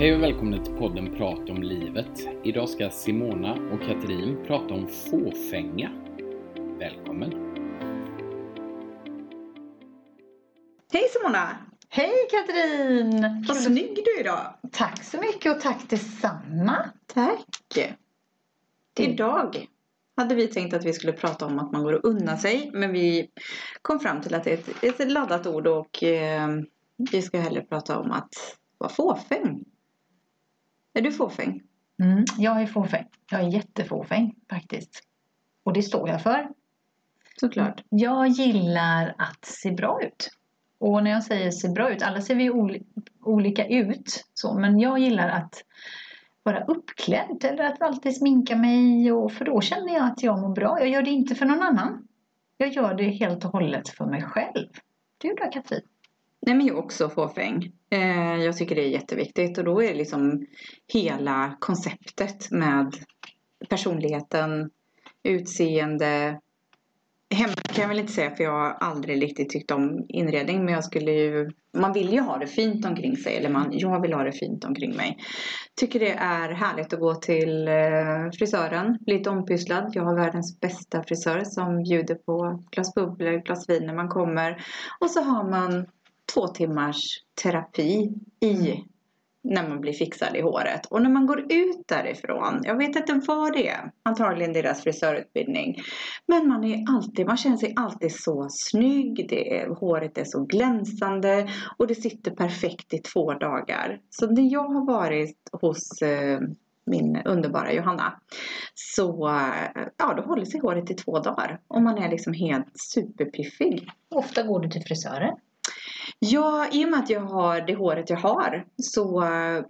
Hej och välkomna till podden Prat om livet. Idag ska Simona och Katrin prata om fåfänga. Välkommen! Hej Simona! Hej Katrin! Vad snygg du är idag! Tack så mycket och tack detsamma. Tack! Idag hade vi tänkt att vi skulle prata om att man går och unnar sig men vi kom fram till att det är ett, ett laddat ord och eh, vi ska hellre prata om att vara fåfäng. Är du fåfäng? Mm, jag är fåfäng. Jag är jättefåfäng faktiskt. Och det står jag för. Såklart. Jag gillar att se bra ut. Och när jag säger se bra ut, alla ser vi oli- olika ut. Så, men jag gillar att vara uppklädd eller att alltid sminka mig. Och, för då känner jag att jag mår bra. Jag gör det inte för någon annan. Jag gör det helt och hållet för mig själv. Du då Katrin? Nej men jag är också fåfäng. Eh, jag tycker det är jätteviktigt och då är liksom hela konceptet med personligheten, utseende. Hemma kan jag väl inte säga för jag har aldrig riktigt tyckt om inredning men jag skulle ju Man vill ju ha det fint omkring sig eller man, jag vill ha det fint omkring mig. Tycker det är härligt att gå till eh, frisören, lite ompysslad. Jag har världens bästa frisör som bjuder på glas bubblor, glas vin när man kommer. Och så har man två timmars terapi i när man blir fixad i håret. Och när man går ut därifrån, jag vet inte vad det är, antagligen deras frisörutbildning. Men man är alltid, man känner sig alltid så snygg, det är, håret är så glänsande och det sitter perfekt i två dagar. Så när jag har varit hos eh, min underbara Johanna så ja, då håller sig håret i två dagar och man är liksom helt superpiffig. Ofta går du till frisören. Ja, i och med att jag har det håret jag har så äh,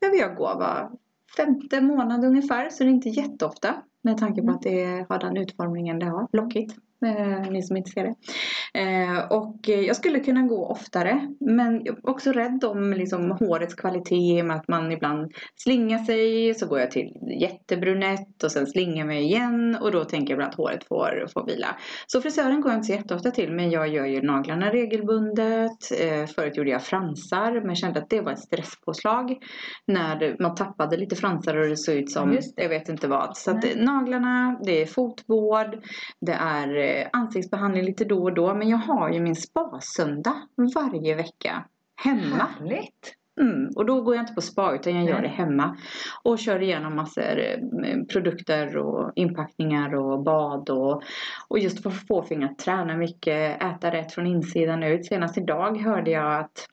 behöver jag gå var femte månad ungefär. Så det är inte jätteofta med tanke på att det har den utformningen det har. Lockigt, eh, ni som inte ser det. Eh, och eh, jag skulle kunna gå oftare. Men jag är också rädd om liksom, hårets kvalitet med att man ibland slingar sig. Så går jag till jättebrunett och sen slingar mig igen. Och då tänker jag ibland att håret får, får vila. Så frisören går jag inte så jätteofta till men jag gör ju naglarna regelbundet. Eh, förut gjorde jag fransar men kände att det var ett stresspåslag. När man tappade lite fransar och det såg ut som det. jag vet inte vad. Så att naglarna, det är fotvård, det är eh, ansiktsbehandling lite då och då. Men jag har ju min spa-söndag varje vecka hemma. Härligt! Mm, och då går jag inte på spa utan jag gör det hemma. Och kör igenom massor eh, produkter och inpackningar och bad och, och just för att få att träna mycket, äta rätt från insidan ut. Senast idag hörde jag att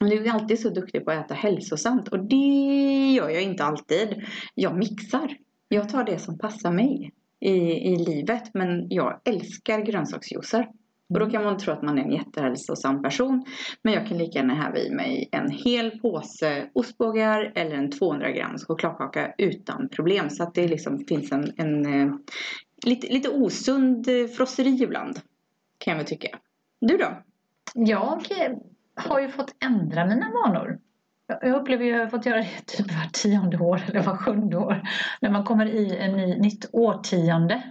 du är alltid så duktig på att äta hälsosamt och det gör jag inte alltid. Jag mixar. Jag tar det som passar mig i, i livet men jag älskar grönsaksjuicer. Och då kan man tro att man är en jättehälsosam person. Men jag kan lika gärna häva i mig en hel påse ostbågar eller en 200 grams chokladkaka utan problem. Så att det liksom finns en, en eh, lite, lite osund eh, frosseri ibland. Kan jag väl tycka. Du då? Jag har ju fått ändra mina vanor. Jag upplever ju att jag har fått göra det typ var tionde år eller var sjunde år. När man kommer i en ny, nytt årtionde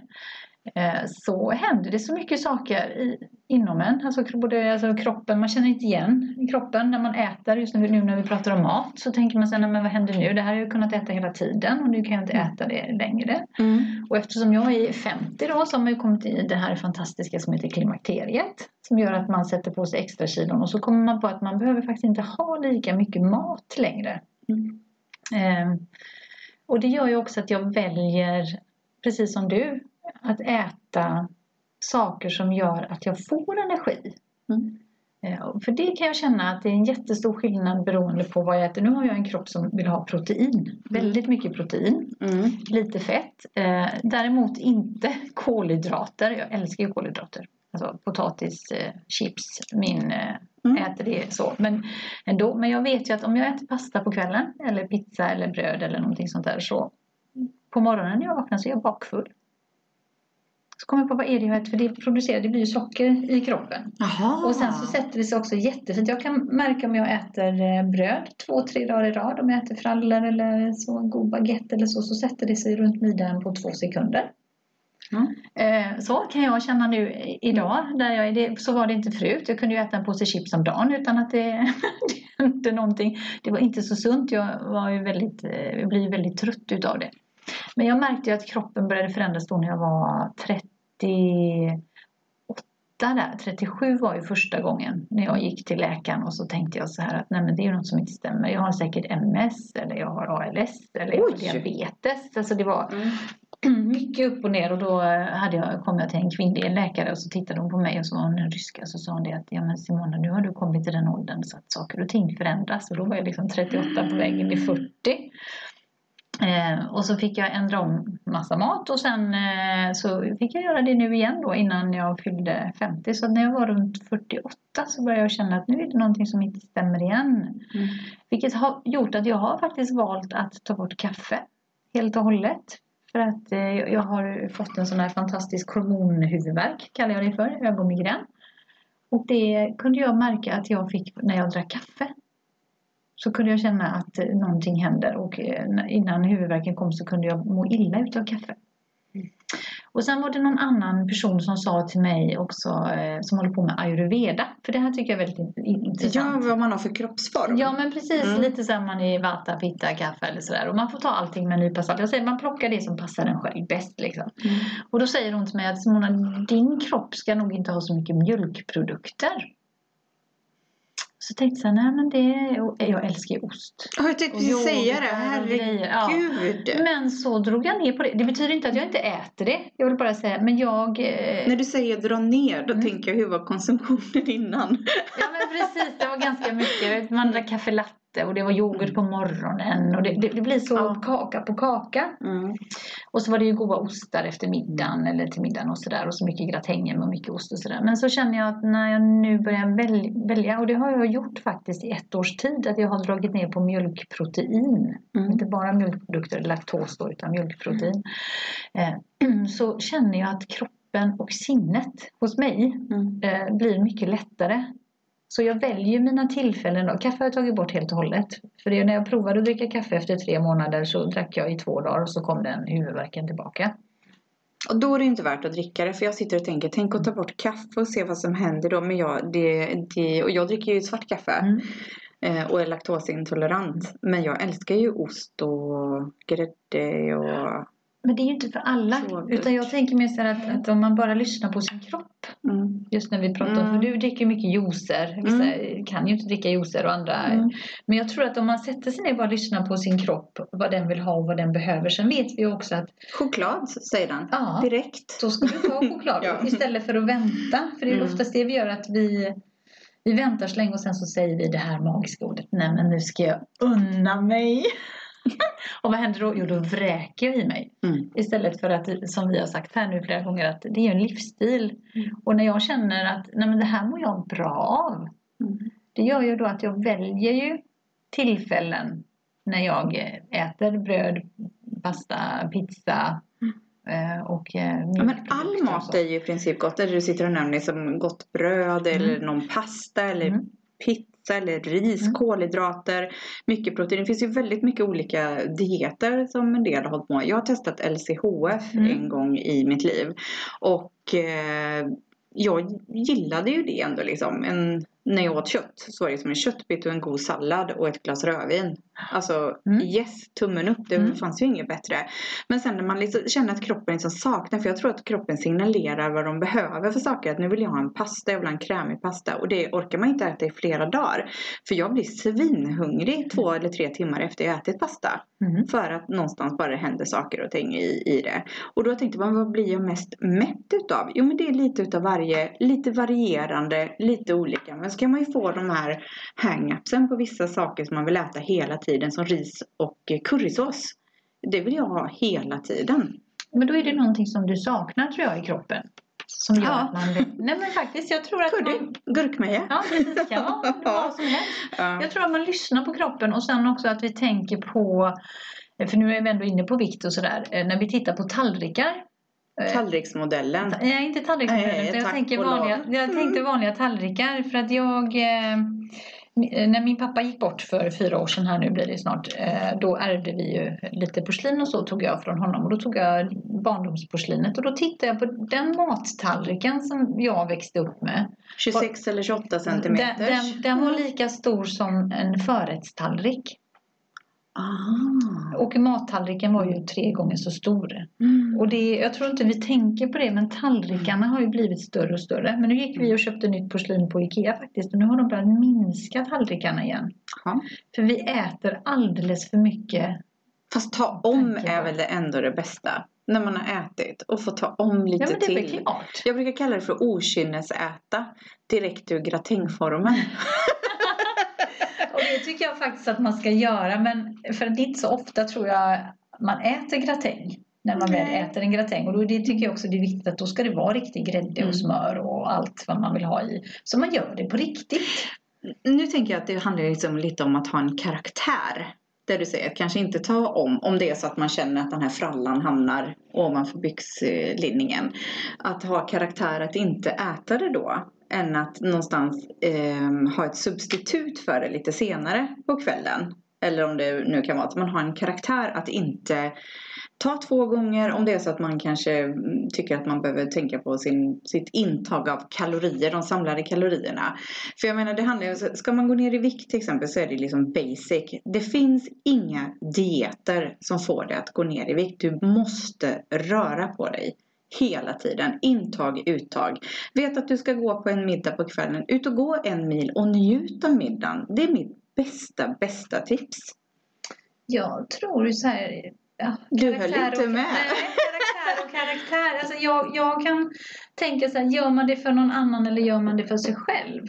så händer det så mycket saker i, inom en. Alltså, både, alltså kroppen, man känner inte igen kroppen när man äter. Just nu, nu när vi pratar om mat så tänker man sig, "Nej, men vad händer nu? Det här har jag kunnat äta hela tiden och nu kan jag inte äta det längre. Och eftersom jag är 50 då så har man ju kommit i det här fantastiska som heter klimakteriet. Som gör att man sätter på sig extra kilon och så kommer man på att man behöver faktiskt inte ha lika mycket mat längre. Mm. Ehm, och det gör ju också att jag väljer, precis som du, att äta saker som gör att jag får energi. Mm. Eh, För det kan jag känna att det är en jättestor skillnad beroende på vad jag äter. Nu har jag en kropp som vill ha protein. Väldigt mycket protein. Mm. Lite fett. Eh, däremot inte kolhydrater. Jag älskar ju kolhydrater. Alltså potatis, eh, chips, min eh, Mm. äter det så. Men ändå. Men jag vet ju att om jag äter pasta på kvällen eller pizza eller bröd eller någonting sånt där så på morgonen när jag vaknar så är jag bakfull. Så kommer jag på vad är det jag äter för det producerar, det blir ju socker i kroppen. Jaha. Och sen så sätter det sig också jättefint. Jag kan märka om jag äter eh, bröd två, tre dagar i rad. Om jag äter frallor eller så, en god baguette eller så, så sätter det sig runt midjan på två sekunder. Mm. Så kan jag känna nu idag. Där jag det, så var det inte förut. Jag kunde ju äta en påse chips om dagen utan att det, inte någonting. Det var inte så sunt. Jag var ju väldigt, eh, jag blev väldigt trött utav det. Men jag märkte att kroppen började förändras då när jag var 38 där. 37 var ju första gången när jag gick till läkaren och så tänkte jag så här att nej men det är ju något som inte stämmer. Jag har säkert MS eller jag har ALS eller jag har diabetes. Alltså det var Mm. mycket upp och ner och då hade jag, kom jag till en kvinnlig läkare och så tittade hon på mig och så var hon en ryska så sa hon det att ja men Simona nu har du kommit till den åldern så att saker och ting förändras och då var jag liksom 38 på väg in i 40. Eh, och så fick jag ändra om massa mat och sen eh, så fick jag göra det nu igen då innan jag fyllde 50. Så när jag var runt 48 så började jag känna att nu är det någonting som inte stämmer igen. Mm. Vilket har gjort att jag har faktiskt valt att ta bort kaffe helt och hållet. För att eh, jag har fått en sån här fantastisk hormonhuvudvärk, kallar jag det för, ögonmigrän. Och det kunde jag märka att jag fick när jag drack kaffe. Så kunde jag känna att eh, någonting händer och eh, innan huvudvärken kom så kunde jag må illa utav kaffe. Och sen var det någon annan person som sa till mig också eh, som håller på med ayurveda. För det här tycker jag är väldigt in- Ja, intressant. vad man har för kroppsform. Ja men precis, Mm. lite som man i vata, pitta, kaffe eller sådär. Och man får ta allting med en nypa salt. Jag säger man plockar det som passar en själv bäst liksom. Mm. Och då säger hon till mig att Simona, din kropp ska nog inte ha så mycket mjölkprodukter. Så tänkte jag så här, nej men det, jag älskar ju ost. Ja, jag tänkte precis säga det. grejer, ja. Herregud. Men så drog jag ner på det. Det betyder inte att jag inte äter det. Jag vill bara säga, men jag... eh, När du säger dra ner, då Mm. tänker jag hur var konsumtionen innan? Ja men precis, det var ganska mycket. Man drack kaffe latte och det var yoghurt på morgonen och det, det, det blir så Ja. kaka på kaka. Mm. Och så var det ju goda ostar efter middagen eller till middagen och sådär och så mycket gratänger med mycket ost och sådär. Men så känner jag att när jag nu börjar väl, välja och det har jag gjort faktiskt i ett års tid att jag har dragit ner på mjölkprotein. Mm. Inte bara mjölkprodukter, laktos då, utan mjölkprotein. Eh, så känner jag att kroppen och sinnet hos mig Mm. eh, blir mycket lättare. Så jag väljer mina tillfällen. Då. Kaffe har jag tagit bort helt och hållet. För det, när jag provade att dricka kaffe efter tre månader så drack jag i två dagar och så kom den huvudvärken tillbaka. Och då är det inte värt att dricka det för jag sitter och tänker tänk att ta bort kaffe och se vad som händer då. Men jag, det, det, och jag dricker ju svart kaffe Mm. eh, och är laktosintolerant. Men jag älskar ju ost och grädde och... Men det är ju inte för alla. Så Utan jag tänker mer så här att, att om man bara lyssnar på sin kropp. Mm. Just när vi pratar om, Mm. för du dricker mycket juicer. Vissa kan ju inte dricka juicer och andra. Mm. Men jag tror att om man sätter sig ner och bara lyssnar på sin kropp. Vad den vill ha och vad den behöver. Sen vet vi ju också att Choklad säger den. ja, Direkt. Då ska du ta choklad Ja. istället för att vänta. För det är Mm. oftast det vi gör att vi, vi väntar så länge och sen så säger vi det här magiska ordet. Nej men nu ska jag unna mig. och vad händer då? Jo då vräker jag i mig. Mm. Istället för att som vi har sagt här nu flera gånger att det är en livsstil. Mm. Och när jag känner att nej men det här mår jag bra av. Mm. Det gör ju då att jag väljer ju tillfällen när jag äter bröd, pasta, pizza eh, och eh, Mm. Ja, men all och mat är ju i princip gott. Eller du sitter och nämner som gott bröd eller någon pasta eller Mm. pizza eller ris, Mm. kolhydrater, mycket protein. Det finns ju väldigt mycket olika dieter som en del har hållit på med. Jag har testat LCHF Mm. en gång i mitt liv och eh, jag gillade ju det ändå liksom. En, när jag åt kött så var det som en köttbit och en god sallad och ett glas rödvin. Alltså Mm. yes, tummen upp. Det Mm. fanns ju inget bättre. Men sen när man liksom känner att kroppen liksom saknar, för jag tror att kroppen signalerar vad de behöver för saker. Att nu vill jag ha en pasta, jag vill ha en krämig pasta. Och det orkar man inte äta i flera dagar. För jag blir svinhungrig två eller tre timmar efter jag ätit pasta. Mm. För att någonstans bara händer saker och ting i, i det. Och då tänkte man, vad blir jag mest mätt utav? Jo men det är lite utav varje, lite varierande, lite olika. Men så kan man ju få de här hang-upsen på vissa saker som man vill äta hela tiden. Som ris och currysås. Det vill jag ha hela tiden. Men då är det någonting som du saknar tror jag i kroppen. Som gör Ja. att man vill... Nej men faktiskt, jag tror att Curry, man... gurkmeja. Ja, precis. Vara vad som helst. Ja. Jag tror att man lyssnar på kroppen och sen också att vi tänker på, för nu är vi ändå inne på vikt och sådär, eh, när vi tittar på tallrikar. Eh, Tallriksmodellen. Nej, inte tallriksmodellen. Nej, jag, tänker vanliga, jag tänkte vanliga tallrikar för att jag eh, eh, när min pappa gick bort för fyra år sedan här nu blir det snart. Då ärvde vi ju lite porslin och så tog jag från honom. Och då tog jag barndomsporslinet och då tittade jag på den mattallriken som jag växte upp med. 26 eller 28 centimeter. Den, den, den var lika stor som en förrättstallrik. Ah. Och mattallriken var ju tre gånger så stor. Mm. Och det, jag tror inte vi tänker på det men tallrikarna har ju blivit större och större. Men nu gick vi och köpte nytt porslin på Ikea faktiskt och nu har de börjat minska tallrikarna igen. Ja. För vi äter alldeles för mycket. Fast ta om är väl det ändå det bästa. När man har ätit och få ta om lite Ja men det är väl till. klart. Jag brukar kalla det för okynnesäta. Direkt ur gratängformen. Det tycker jag faktiskt att man ska göra men för det är inte så ofta tror jag man äter gratäng. När man väl äter en gratäng. Och då det tycker jag också det är viktigt att då ska det vara riktig grädde Mm. och smör och allt vad man vill ha i. Så man gör det på riktigt. Nu tänker jag att det handlar liksom lite om att ha en karaktär. Där du säger att kanske inte ta om, om det är så att man känner att den här frallan hamnar ovanför byxlinningen. Att ha karaktär att inte äta det då. Än att någonstans eh, ha ett substitut för det lite senare på kvällen. Eller om det nu kan vara att man har en karaktär att inte ta två gånger om det är så att man kanske mm, tycker att man behöver tänka på sin, sitt intag av kalorier, de samlade kalorierna. För jag menar det handlar ju, ska man gå ner i vikt till exempel så är det liksom basic. Det finns inga dieter som får dig att gå ner i vikt. Du måste röra på dig. Hela tiden. Intag, uttag. Vet att du ska gå på en middag på kvällen. Ut och gå en mil och njut av middagen. Det är mitt bästa, bästa tips. Jag tror så här. Ja, Du höll inte med. Nej, karaktär och karaktär. Alltså jag, jag kan tänka så här, gör man det för någon annan eller gör man det för sig själv?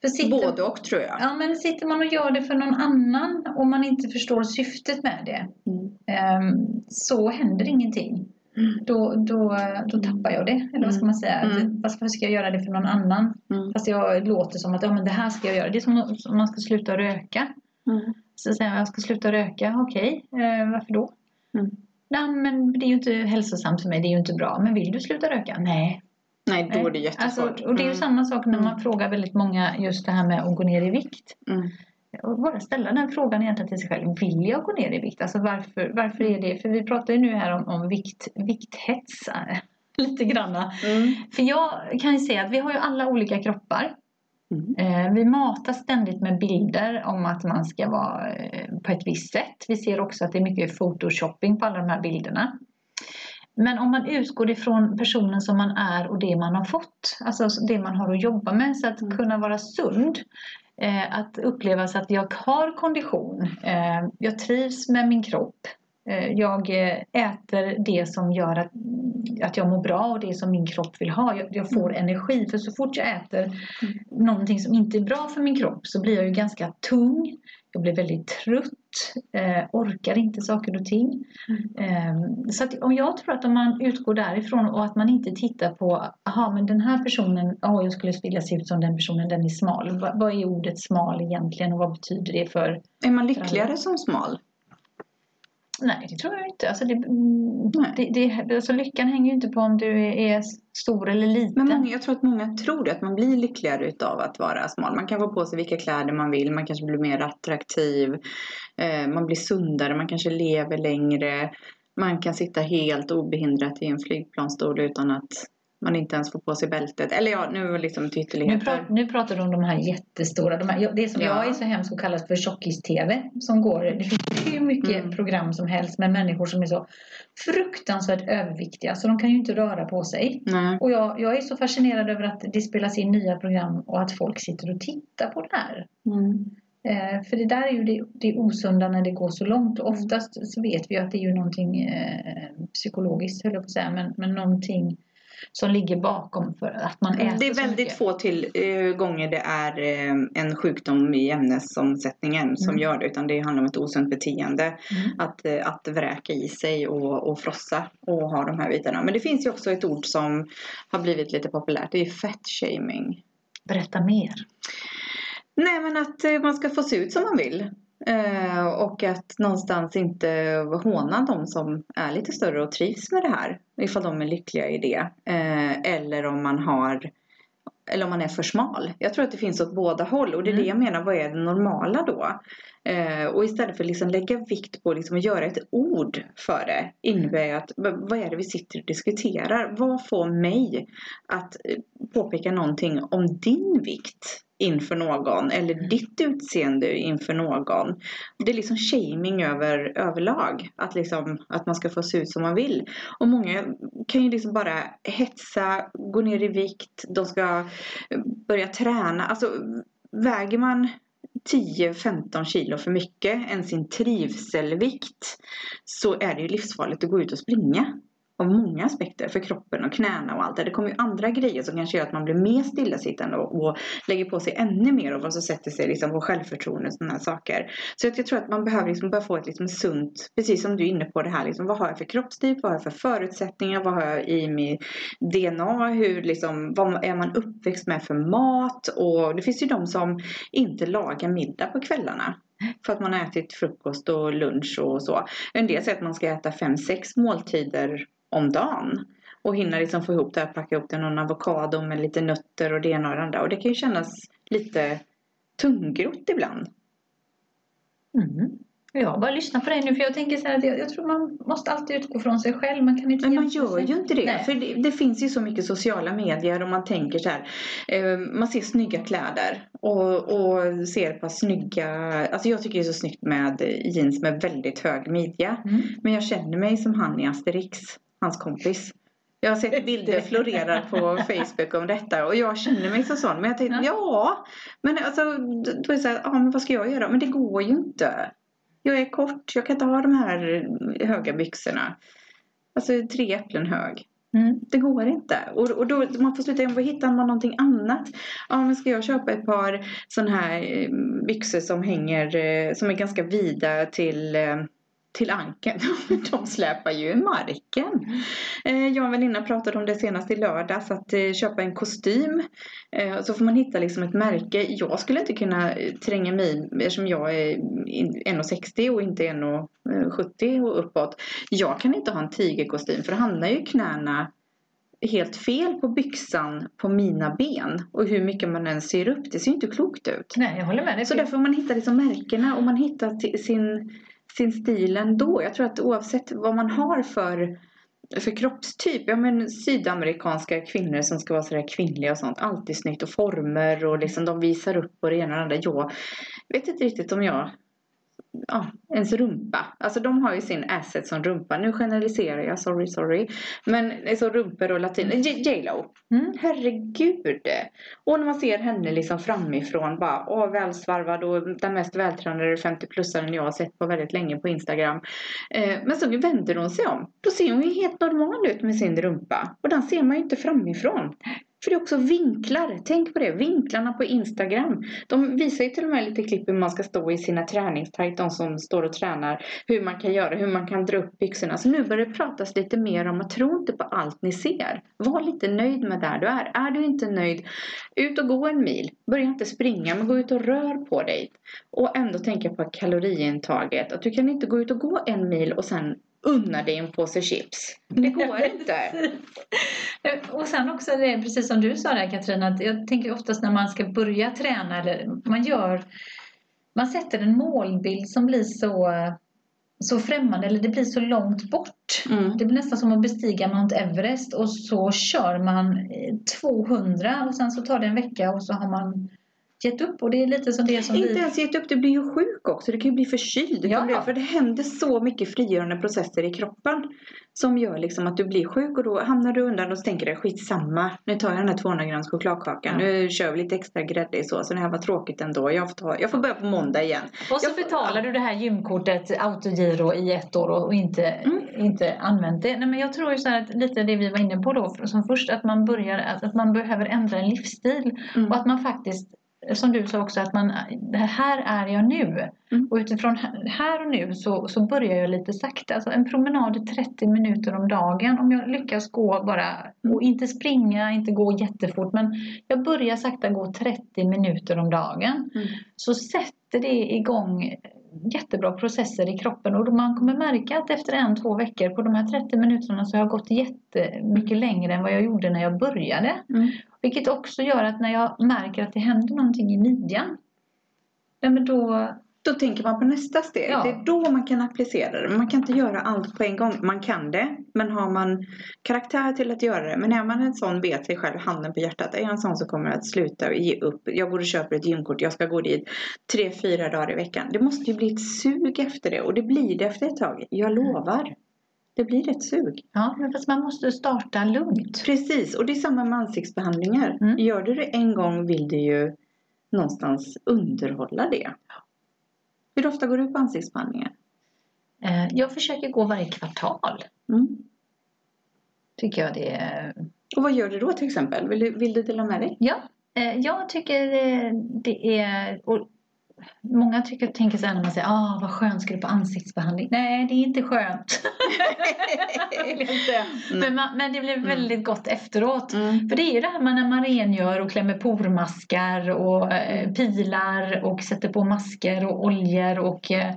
För sitter, Både och tror jag. Ja, men sitter man och gör det för någon annan och man inte förstår syftet med det Mm. ehm, så händer ingenting. Mm. Då, då, då tappar jag det. Eller vad ska man säga? Mm. Varför ska jag göra det för någon annan? Mm. Fast jag låter som att ja, men det här ska jag göra. Det är som om man ska sluta röka. Mm. Så säger jag jag ska sluta röka. Okej, eh, varför då? Mm. Nej, men det är ju inte hälsosamt för mig. Det är ju inte bra. Men vill du sluta röka? Nej. Nej, då är det jättesvårt. Alltså, och det är ju Mm. samma sak när man Mm. frågar väldigt många just det här med att gå ner i vikt. Mm. Och bara ställa den frågan egentligen till sig själv. Vill jag gå ner i vikt? Alltså varför, varför är det? För vi pratar ju nu här om, om vikt, vikthets. Lite granna. Mm. För jag kan ju säga att vi har ju alla olika kroppar. Mm. Eh, Vi matas ständigt med bilder om att man ska vara eh, på ett visst sätt. Vi ser också att det är mycket photoshopping på alla de här bilderna. Men om man utgår ifrån personen som man är och det man har fått, alltså det man har att jobba med, så att Mm. kunna vara sund, eh, att uppleva så att jag har kondition, eh, jag trivs med min kropp, eh, jag eh, äter det som gör att, att jag mår bra och det som min kropp vill ha. Jag, jag får energi, för så fort jag äter någonting som inte är bra för min kropp så blir jag ju ganska tung. Jag blir väldigt trött, eh, orkar inte saker och ting. Eh, så att om jag tror att om man utgår därifrån och att man inte tittar på, aha men den här personen, ja jag skulle vilja se ut som den personen, den är smal. Va, vad är ordet smal egentligen och vad betyder det för? Är man lyckligare som smal? Nej det tror jag inte. Alltså, det, mm, det, det, alltså lyckan hänger ju inte på om du är, stor eller liten. Men många, jag tror att många tror att man blir lyckligare utav att vara smal. Man kan få på sig vilka kläder man vill, man kanske blir mer attraktiv, eh, man blir sundare, man kanske lever längre. Man kan sitta helt obehindrat i en flygplansstol utan att man inte ens får på sig bältet. Eller ja, nu liksom till Nu, ytterligheter. pra, nu pratar du om de här jättestora, de här, det som Ja. jag är så hemskt att kallas för tjockis-tv som går, det finns hur mycket Mm. program som helst med människor som är så fruktansvärt överviktiga så de kan ju inte röra på sig. Nej. Och jag, jag är så fascinerad över att det spelas in nya program och att folk sitter och tittar på det här. Mm. Eh, för det där är ju det, det osunda när det går så långt och oftast så vet vi att det är ju någonting eh, psykologiskt höll jag på att säga men, men någonting som ligger bakom för att man äter Det är väldigt få till eh, gånger det är eh, en sjukdom i ämnesomsättningen som Mm. gör det. Utan det handlar om ett osunt beteende. Mm. Att, eh, att vräka i sig och, och frossa och ha de här bitarna. Men det finns ju också ett ord som har blivit lite populärt. Det är fat shaming. Berätta mer. Nej men att eh, man ska få se ut som man vill. Eh, och att någonstans inte håna de som är lite större och trivs med det här. Ifall de är lyckliga i det. Eh, eller om man har eller om man är för smal. Jag tror att det finns åt båda håll och det är Mm. det jag menar, vad är det normala då? Eh, och istället för att liksom lägga vikt på liksom att göra ett ord för det innebär ju att vad är det vi sitter och diskuterar? Vad får mig att påpeka någonting om din vikt inför någon eller ditt utseende inför någon? Det är liksom shaming över, överlag. Att, liksom, att man ska få se ut som man vill. Och många kan ju liksom bara hetsa, gå ner i vikt, de ska eh, börja träna. Alltså väger man 10-15 kilo för mycket än sin trivselvikt så är det ju livsfarligt att gå ut och springa. Av många aspekter för kroppen och knäna och allt det. Det kommer ju andra grejer som kanske gör att man blir mer stillasittande och, och lägger på sig ännu mer och vad som sätter sig liksom på självförtroende och sådana saker. Så att jag tror att man behöver liksom börja få ett liksom sunt, precis som du är inne på det här, liksom, vad har jag för kroppstyp, vad har jag för förutsättningar, vad har jag i min DNA, hur liksom, vad är man uppväxt med för mat och det finns ju de som inte lagar middag på kvällarna. För att man har ätit frukost och lunch och så. En del säger att man ska äta fem sex måltider om dagen. Och hinna liksom få ihop det här, packa ihop det någon avokado med lite nötter och det ena och det andra. Och det kan ju kännas lite tungrott ibland. Mm. Jag bara lyssnar på dig nu för jag tänker så här att jag, jag tror man måste alltid utgå från sig själv. Man kan inte Men man gör sig. ju inte det. Nej. För det, det finns ju så mycket sociala medier och man tänker så här. Eh, man ser snygga kläder och, och ser par snygga. Alltså jag tycker det är så snyggt med jeans med väldigt hög midja. Mm. Men jag känner mig som han i Asterix, hans kompis. Jag har sett bilder florera på Facebook om detta och jag känner mig som sån. Men jag tänkte, Ja. ja. Men alltså, då är det så här, ja men vad ska jag göra? Men det går ju inte. Jag är kort, jag kan inte ha de här höga byxorna. Alltså tre äpplen hög. Mm. Det går inte. Och, och då man får sluta, vad hittar man någonting annat? Ja men ska jag köpa ett par sådana här eh, byxor som hänger, eh, som är ganska vida till eh, till ankeln. De släpar ju i marken. Eh, Jag och en väninna pratade om det senast i lördags. Att eh, köpa en kostym. Eh, Så får man hitta liksom ett märke. Jag skulle inte kunna tränga mig eftersom jag är in- 1,60 och inte 1,70 och uppåt. Jag kan inte ha en tigerkostym för det hamnar ju knäna helt fel på byxan på mina ben. Och hur mycket man än ser upp, det ser ju inte klokt ut. Nej, jag håller med. Så därför man hitta liksom märkena och man hittar sin, sin stil ändå. Jag tror att oavsett vad man har för, för kroppstyp. Ja men sydamerikanska kvinnor som ska vara sådär kvinnliga och sånt. Alltid snyggt och former och liksom de visar upp och det ena och det andra. Jag vet inte riktigt om jag Ja, ens rumpa. Alltså de har ju sin asset som rumpa. Nu generaliserar jag, sorry, sorry. Men så rumpor och latin. J- J-Lo. Mm. Herregud. Och när man ser henne liksom framifrån bara åh välsvarvad och den mest vältränade 50-plussaren jag har sett på väldigt länge på Instagram. Eh, men så vänder hon sig om. Då ser hon ju helt normal ut med sin rumpa. Och den ser man ju inte framifrån. För det är också vinklar. Tänk på det. Vinklarna på Instagram. De visar ju till och med lite klipp hur man ska stå i sina träningstajt. De som står och tränar. Hur man kan göra. Hur man kan dra upp byxorna. Så nu börjar det pratas lite mer om att tro inte på allt ni ser. Var lite nöjd med där du är. Är du inte nöjd. Ut och gå en mil. Börja inte springa. Men gå ut och rör på dig. Och ändå tänka på kaloriintaget. Att du kan inte gå ut och gå en mil och sen unna dig en påse chips. Det går inte. Och sen också det, precis som du sa där Katrin, att jag tänker oftast när man ska börja träna eller man gör man sätter en målbild som blir så, så främmande eller det blir så långt bort. Mm. Det blir nästan som att bestiga Mount Everest och så kör man eh, 200 och sen så tar det en vecka och så har man gett upp och det är lite som det som Inte vi... ens gett upp, du blir ju sjuk också. Du kan ju bli förkyld. Ja. bli, för det händer så mycket frigörande processer i kroppen. Som gör liksom att du blir sjuk och då hamnar du undan och tänker du skitsamma. Nu tar jag den här 200 grams chokladkakan. Ja. Nu kör vi lite extra grädde i såsen. Det här var tråkigt ändå. Jag får, ta, jag får börja på måndag igen. Och så Jag betalar du det här gymkortet autogiro i ett år och inte, Mm. inte använt det. Nej, men jag tror ju så att lite det vi var inne på då som först att man börjar att, att man behöver ändra en livsstil Mm. och att man faktiskt som du sa också att man det här är jag nu Mm. och utifrån här och nu så, så börjar jag lite sakta. Alltså en promenad i 30 minuter om dagen om jag lyckas gå bara och inte springa, inte gå jättefort men jag börjar sakta gå 30 minuter om dagen Mm. så sätter det igång jättebra processer i kroppen och man kommer märka att efter en, två veckor på de här 30 minuterna så har jag gått jättemycket längre än vad jag gjorde när jag började. Mm. Vilket också gör att när jag märker att det händer någonting i midjan, ja, men då, Då tänker man på nästa steg. Ja. Det är då man kan applicera det. Man kan inte göra allt på en gång. Man kan det, men har man karaktär till att göra det. Men är man en sån, vet sig själv, handen på hjärtat, är jag en sån som kommer att sluta och ge upp. Jag går och köper ett gymkort, jag ska gå dit tre, fyra dagar i veckan. Det måste ju bli ett sug efter det och det blir det efter ett tag. Jag lovar. Det blir ett sug. ja, men fast man måste starta lugnt. Precis, och det är samma med ansiktsbehandlingar. Mm. Gör du det en gång vill du ju någonstans underhålla det. Hur ofta går du på ansiktsbehandlingar? Eh, Jag försöker gå varje kvartal. Mm. Tycker jag det är Och vad gör du då till exempel? Vill du, vill du dela med dig? Ja, eh, jag tycker eh, det är... Och många tycker, tänker så här när man säger ah, vad skönt ska du på ansiktsbehandling? Nej, det är inte skönt. Säga. men, man, men det blir väldigt gott efteråt. Mm. För det är ju det här med när man rengör och klämmer pormaskar och eh, pilar och sätter på masker och oljor och eh,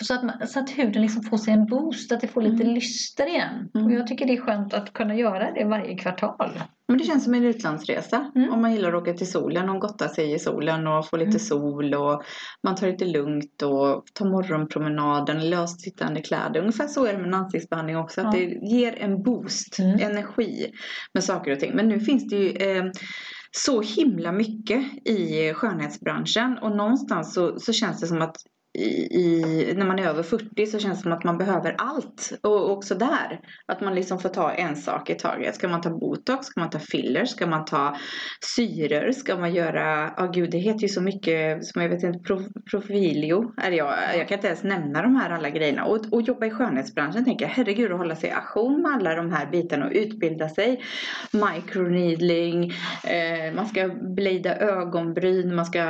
så, att man, så att huden liksom får sig en boost, att det får lite Mm. lyster igen. Mm. Och jag tycker det är skönt att kunna göra det varje kvartal. Men det känns som en utlandsresa. Mm. Om man gillar att åka till solen och gotta sig i solen och få lite Mm. sol och man tar lite lugnt och tar morgonpromenaden, löst sittande kläder. Ungefär så är det med en ansiktsbehandling också. Att det ger en boost, Mm. energi med saker och ting. Men nu finns det ju eh, så himla mycket i skönhetsbranschen och någonstans så, så känns det som att i, i, när man är över 40 så känns det som att man behöver allt. Och också där, att man liksom får ta en sak i taget. Ska man ta botox? Ska man ta fillers? Ska man ta syror? Ska man göra, ja gud det heter ju så mycket som jag vet inte, prof, profilio. Är jag, jag kan inte ens nämna de här alla grejerna. Och, och jobba i skönhetsbranschen tänker jag, herregud att hålla sig ajour med alla de här bitarna och utbilda sig. Microneedling, eh, man ska blida ögonbryn, man ska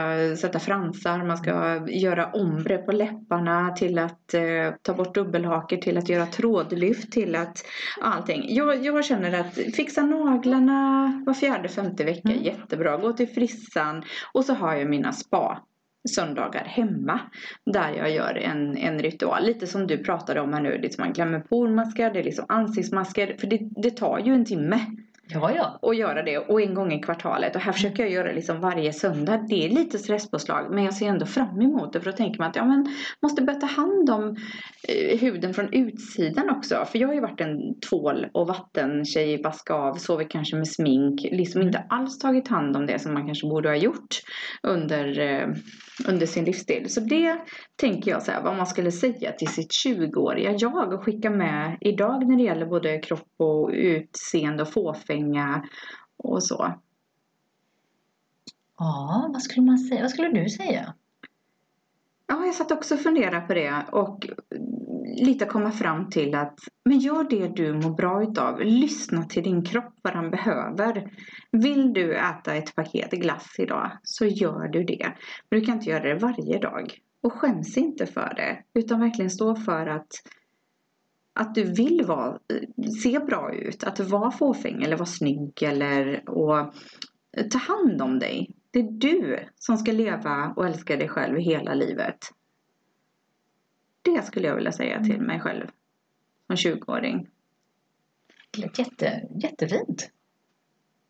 sätta fransar, man ska göra ombre på läpparna till att eh, ta bort dubbelhaker, till att göra trådlyft, till att allting. Jag, jag känner att fixa naglarna var fjärde, femte vecka, Mm. jättebra. Gå till frissan och så har jag mina spa söndagar hemma där jag gör en, en ritual. Lite som du pratade om här nu, liksom man glömmer pormaskar, det är liksom ansiktsmasker. För det, det tar ju en timme Ja, ja. och göra det och en gång i kvartalet och här försöker jag göra liksom varje söndag. Det är lite stresspåslag men jag ser ändå fram emot det för då tänker man att ja men måste börja ta hand om eh, huden från utsidan också. För jag har ju varit en tvål och vattentjej, vaska av, sovit kanske med smink, liksom inte alls tagit hand om det som man kanske borde ha gjort under, eh, under sin livsstil. Så det tänker jag så här, vad man skulle säga till sitt 20-åriga jag och skicka med idag när det gäller både kropp och utseende och fåfänga och så. Ja, vad skulle man säga? Vad skulle du säga? Ja, jag satt också och funderade på det och lite komma fram till att men gör det du mår bra utav. Lyssna till din kropp vad den behöver. Vill du äta ett paket glass idag så gör du det. Men du kan inte göra det varje dag. Och skäms inte för det utan verkligen stå för att att du vill vara, se bra ut, att vara fåfäng eller vara snygg eller och ta hand om dig. Det är du som ska leva och älska dig själv hela livet. Det skulle jag vilja säga till mig själv som 20-åring. Det lät jätte, jättefint.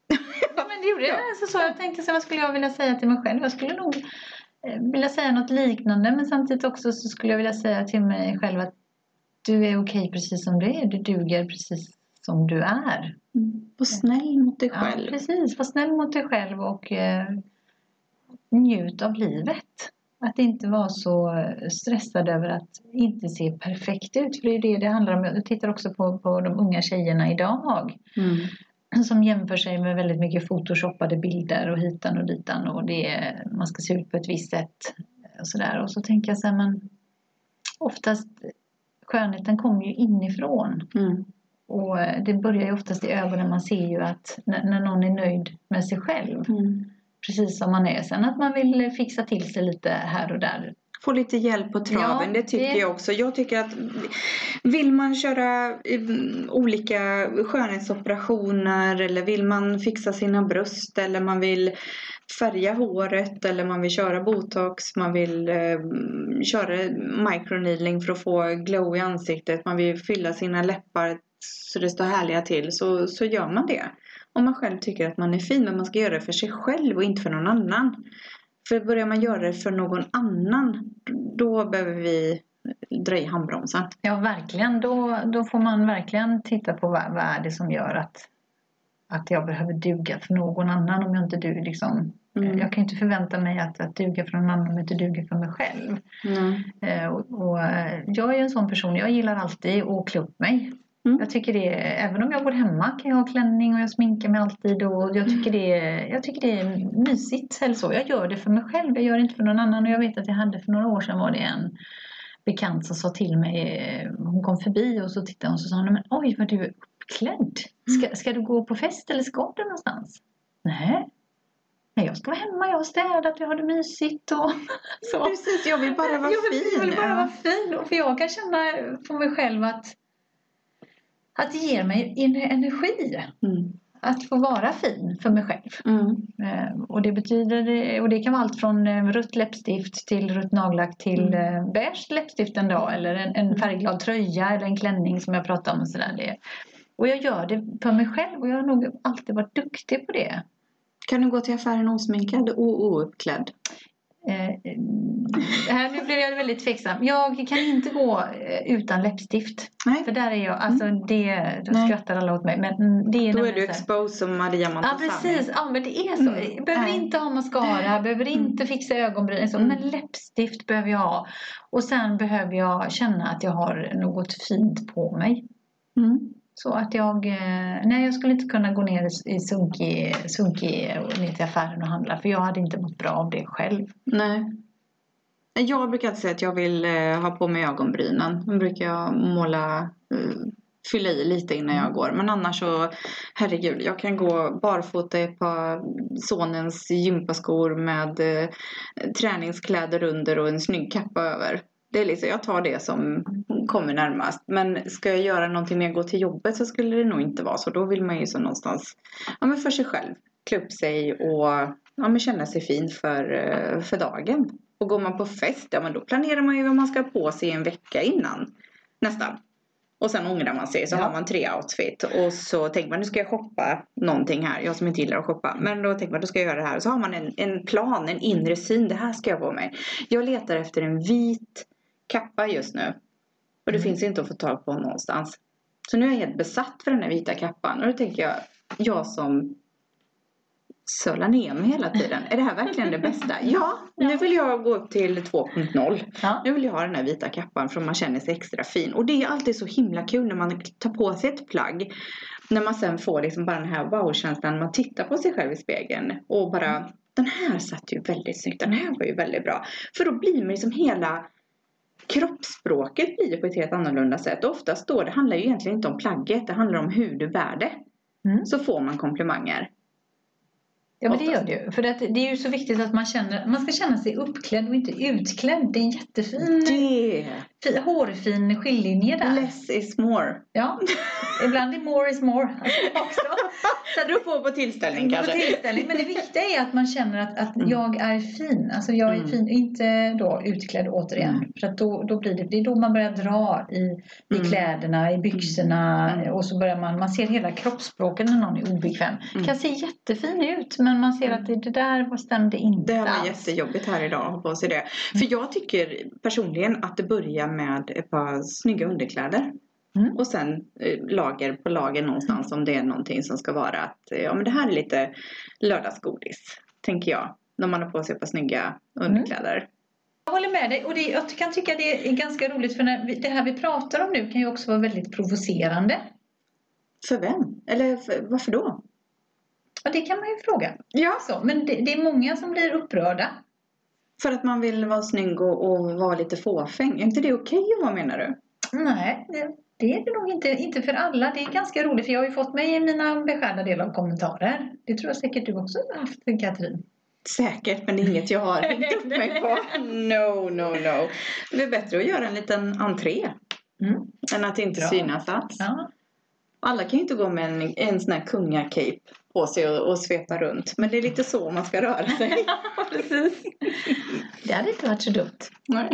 ja, men det gjorde det. Alltså, så jag tänkte så vad skulle jag vilja säga till mig själv? Jag skulle nog eh, vilja säga något liknande men samtidigt också så skulle jag vilja säga till mig själv att du är okej precis som du är. Du duger precis som du är. Var snäll mot dig Ja, själv. precis. Var snäll mot dig själv och eh, njut av livet. Att inte vara så stressad över att inte se perfekt ut. För det är det det handlar om. Jag tittar också på, på de unga tjejerna idag. Mm. Som jämför sig med väldigt mycket photoshoppade bilder och hitan och ditan. Och det man ska se ut på ett visst sätt. Och så, där. och så tänker jag så här, men oftast skönheten kommer ju inifrån. Mm. Och eh, det börjar ju oftast i ögonen. Man ser ju att när, när någon är nöjd med sig själv Mm. precis som man är. Sen att man vill fixa till sig lite här och där. Få lite hjälp på traven, Ja, det tycker det- jag också. Jag tycker att vill man köra eh, olika skönhetsoperationer eller vill man fixa sina bröst eller man vill färga håret eller man vill köra botox, man vill eh, köra microneedling för att få glow i ansiktet, man vill fylla sina läppar så det står härliga till så, så gör man det. Om man själv tycker att man är fin men man ska göra det för sig själv och inte för någon annan. För börjar man göra det för någon annan då behöver vi dra i handbromsen. Ja, verkligen. Då, då får man verkligen titta på vad, vad är det som gör att, att jag behöver duga för någon annan om jag inte duger. Liksom. Mm. Jag kan inte förvänta mig att, att duga för någon annan om jag inte duger för mig själv. Nej. Eh, och, och, eh, jag är en sån person, jag gillar alltid att klä upp mig. Mm. Jag tycker det även om jag bor hemma kan jag ha klänning och jag sminkar mig alltid och jag tycker det är, jag tycker det är mysigt eller så. Jag gör det för mig själv, jag gör det inte för någon annan och jag vet att jag hade för några år sedan var det en bekant som sa till mig, eh, hon kom förbi och så tittade hon och så sa hon, men oj vad du är uppklädd. Ska, ska du gå på fest eller ska du någonstans? Nej. Nej, jag ska vara hemma, jag har städat, jag har det mysigt och så. Precis, jag vill bara vara jag vill, fin. Jag vill bara Ja. vara fin. Och För jag kan känna på mig själv att, att det ger mig en- energi. Mm. Att få vara fin för mig själv. Mm. Eh, och det betyder, och det kan vara allt från eh, rött läppstift till rött nagellack till Mm. eh, beige läppstift en dag. Eller en, en färgglad tröja eller en klänning som jag pratade om. Och, sådär. Det, och jag gör det för mig själv och jag har nog alltid varit duktig på det. Kan du gå till affären osminkad och ouppklädd? Eh, eh, här, nu blev jag väldigt tveksam. Jag kan inte gå eh, utan läppstift. Nej, För där är jag, alltså det, då Nej. skrattar alla åt mig. Men mm, det är då är du exposed som Maria Ja Montazami. precis, ja men det är så. Mm, Behöver nej. inte ha mascara, behöver inte fixa ögonbryn. Så, Mm. Men läppstift behöver jag ha. Och sen behöver jag känna att jag har något fint på mig. Mm. Så att jag, eh, nej jag skulle inte kunna gå ner i- i sunkig, sunkig ner till affären och handla. För jag hade inte mått bra av det själv. Nej. Jag brukar alltid säga att jag vill eh, ha på mig ögonbrynen. Då brukar jag måla, eh, fylla i lite innan jag går. Men annars så, herregud, jag kan gå barfota i ett par sonens gympaskor med träningskläder under och en snygg kappa över. Det är liksom, jag tar det som kommer närmast. Men ska jag göra någonting mer, gå till jobbet så skulle det nog inte vara så. Då vill man ju så någonstans, ja men för sig själv, klä upp sig och ja, men känna sig fin för, eh, för dagen. Och går man på fest, ja men då planerar man ju vad man ska ha på sig en vecka innan. Nästan. Och sen ångrar man sig så Ja. har man tre outfit. Och så tänker man nu ska jag shoppa någonting här. Jag som inte gillar att shoppa. Men då tänker man då ska jag göra det här. Och så har man en, en plan, en inre syn. Det här ska jag på mig. Jag letar efter en vit kappa just nu. Och det Mm. finns inte att få tag på någonstans. Så nu är jag helt besatt för den här vita kappan. Och då tänker jag, jag som sölar ner mig hela tiden. Är det här verkligen det bästa? Ja, nu vill jag gå upp till 2.0. Ja. Nu vill jag ha den här vita kappan för man känner sig extra fin. Och det är alltid så himla kul när man tar på sig ett plagg. När man sen får liksom bara den här wow-känslan. Man tittar på sig själv i spegeln och bara den här satt ju väldigt snyggt. Den här var ju väldigt bra. För då blir man liksom hela kroppsspråket blir på ett helt annorlunda sätt. Och oftast då, det handlar ju egentligen inte om plagget. Det handlar om hur du bär det. Mm. Så får man komplimanger. Ja men det gör det ju. För att det är ju så viktigt att man känner, man ska känna sig uppklädd och inte utklädd. Det är en jättefin, Det! Fi, hårfin skiljelinje där. Less is more. Ja, ibland är more is more. Också. Så du får på tillställning På kanske. tillställning. Men det viktiga är att man känner att, att Mm. jag är fin. Alltså jag är Mm. fin, inte då utklädd återigen. Mm. För att då, då blir det, det är då man börjar dra i, i Mm. kläderna, i byxorna Mm. och så börjar man, man ser hela kroppsspråket när någon är obekväm. Mm. Kan se jättefin ut men man ser att det, det där stämde inte Det var alls. jättejobbigt här idag att ha på sig det. För jag tycker personligen att det börjar med ett par snygga underkläder. Mm. Och sen eh, lager på lager någonstans om det är någonting som ska vara att eh, ja men det här är lite lördagsgodis. Tänker jag. När man har på sig ett par snygga underkläder. Jag håller med dig och det, jag kan tycka det är ganska roligt för när vi, det här vi pratar om nu kan ju också vara väldigt provocerande. För vem? Eller för, varför då? Och det kan man ju fråga. Ja. Så, men det, det är många som blir upprörda. För att man vill vara snygg och, och vara lite fåfäng. Är inte det okej vad menar du? Nej, det, det är det nog inte, inte för alla. Det är ganska roligt för jag har ju fått mig i mina beskärda del av kommentarer. Det tror jag säkert du också har haft Katrin. Säkert, men det är inget jag har hängt upp mig på. No, no, no. Det är bättre att göra en liten entré Mm. än att inte Bra. synas alls. Ja. Alla kan ju inte gå med en, en sån här kungacape på sig och, och svepa runt. Men det är lite så man ska röra sig. Precis. Det hade inte varit så dumt. Nej.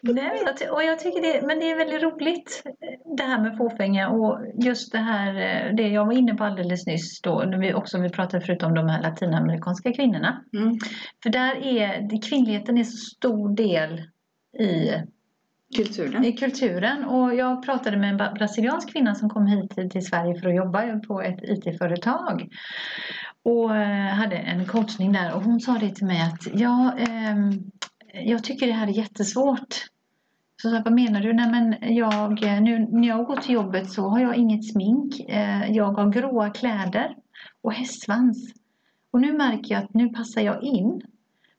Nej, men jag och jag tycker det, men det är väldigt roligt det här med fåfänga och just det här, eh, det jag var inne på alldeles nyss då, när vi också vi pratade förut om de här latinamerikanska kvinnorna. Mm. För där är, kvinnligheten är så stor del i, Kulturen. i kulturen och jag pratade med en brasiliansk kvinna som kom hit till, Sverige för att jobba på ett IT-företag och eh, hade en coachning där och hon sa det till mig att ja, eh, jag tycker det här är jättesvårt. Så sa vad menar du? Nej men jag, eh, nu när jag går till jobbet så har jag inget smink. Eh, Jag har gråa kläder och hästsvans. Och nu märker jag att nu passar jag in.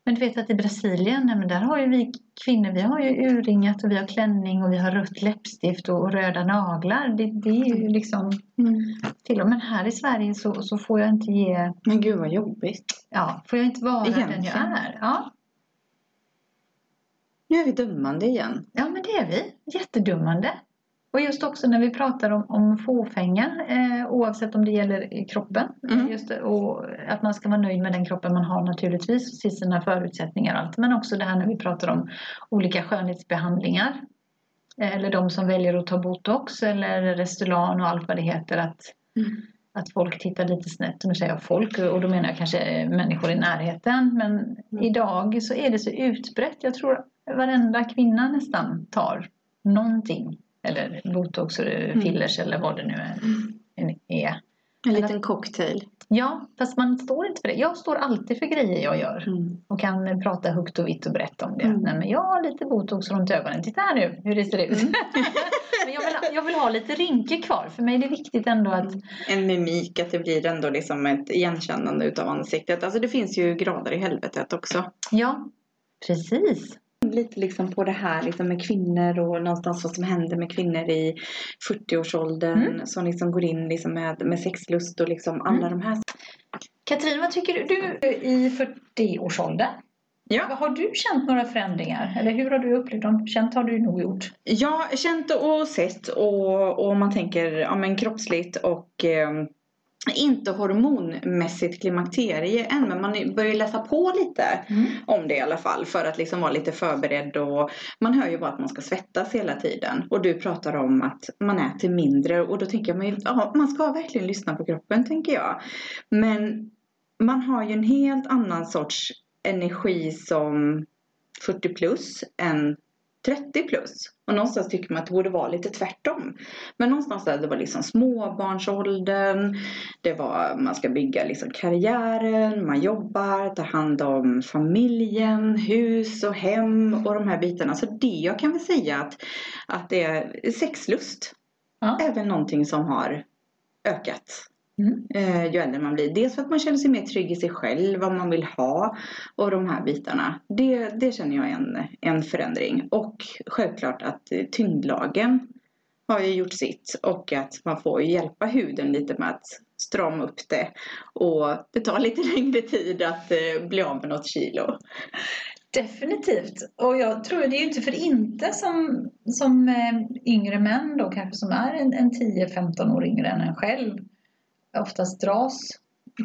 Men du vet att i Brasilien, nej men där har ju vi kvinnor, vi har ju urringat och vi har klänning och vi har rött läppstift och röda naglar. Det, det är ju liksom Mm. till och med här i Sverige så, så får jag inte ge, Men gud vad jobbigt. ja, får jag inte vara den jag Egentligen. är. Ja, Nu är vi dömande igen. Ja, men det är vi. Jättedummande. Och just också när vi pratar om, om fåfänga, eh, oavsett om det gäller kroppen. Mm. Just och att man ska vara nöjd med den kroppen man har naturligtvis, och se sina förutsättningar och allt. Men också det här när vi pratar om olika skönhetsbehandlingar. Eh, Eller de som väljer att ta botox eller Restylane och allt vad det heter. Att, Mm. att folk tittar lite snett. Nu säger jag folk och då menar jag kanske människor i närheten. Men idag så är det så utbrett. Jag tror varenda kvinna nästan tar någonting. Eller botox eller fillers eller vad det nu är. är. En liten cocktail. Ja, fast man står inte för det. Jag står alltid för grejer jag gör. Mm. Och kan prata högt och vitt och brett om det. Mm. Nej, men jag har lite botox runt ögonen. Titta här nu hur det ser ut. Mm. men jag vill, jag vill ha lite rynkor kvar. För mig är det viktigt ändå att En mimik, att det blir ändå liksom ett igenkännande utav ansiktet. Alltså det finns ju grader i helvetet också. Ja, precis. Lite liksom på det här liksom med kvinnor och någonstans vad som händer med kvinnor i 40-årsåldern Mm. som liksom går in liksom med, med sexlust och liksom alla de här. Katrin, vad tycker du? Du i 40-årsåldern. Ja. Har du känt några förändringar? Eller hur har du upplevt dem? Känt har du nog gjort. Ja, känt och sett och, och man tänker ja, men kroppsligt och eh, inte hormonmässigt klimakterie än men man börjar läsa på lite om det i alla fall för att liksom vara lite förberedd och man hör ju bara att man ska svettas hela tiden och du pratar om att man äter mindre och då tänker jag men, ja, man ska verkligen lyssna på kroppen tänker jag. Men man har ju en helt annan sorts energi som 40 plus än 30 plus. Och någonstans tycker man att det borde vara lite tvärtom. Men någonstans där det var liksom småbarnsåldern. Det var, man ska bygga liksom karriären, man jobbar, tar hand om familjen, hus och hem och de här bitarna. Så det jag kan väl säga att, att det är sexlust. Ja. Väl någonting som har ökat Mm. eh, ju äldre man blir. Dels för att man känner sig mer trygg i sig själv, vad man vill ha och de här bitarna. Det, det känner jag är en, en förändring. Och självklart att eh, tyngdlagen har ju gjort sitt och att man får hjälpa huden lite med att strama upp det. Och det tar lite längre tid att eh, bli av med något kilo. Definitivt. Och jag tror det är ju inte för inte som, som yngre män då kanske som är en, en 10-15 år yngre än en själv oftast dras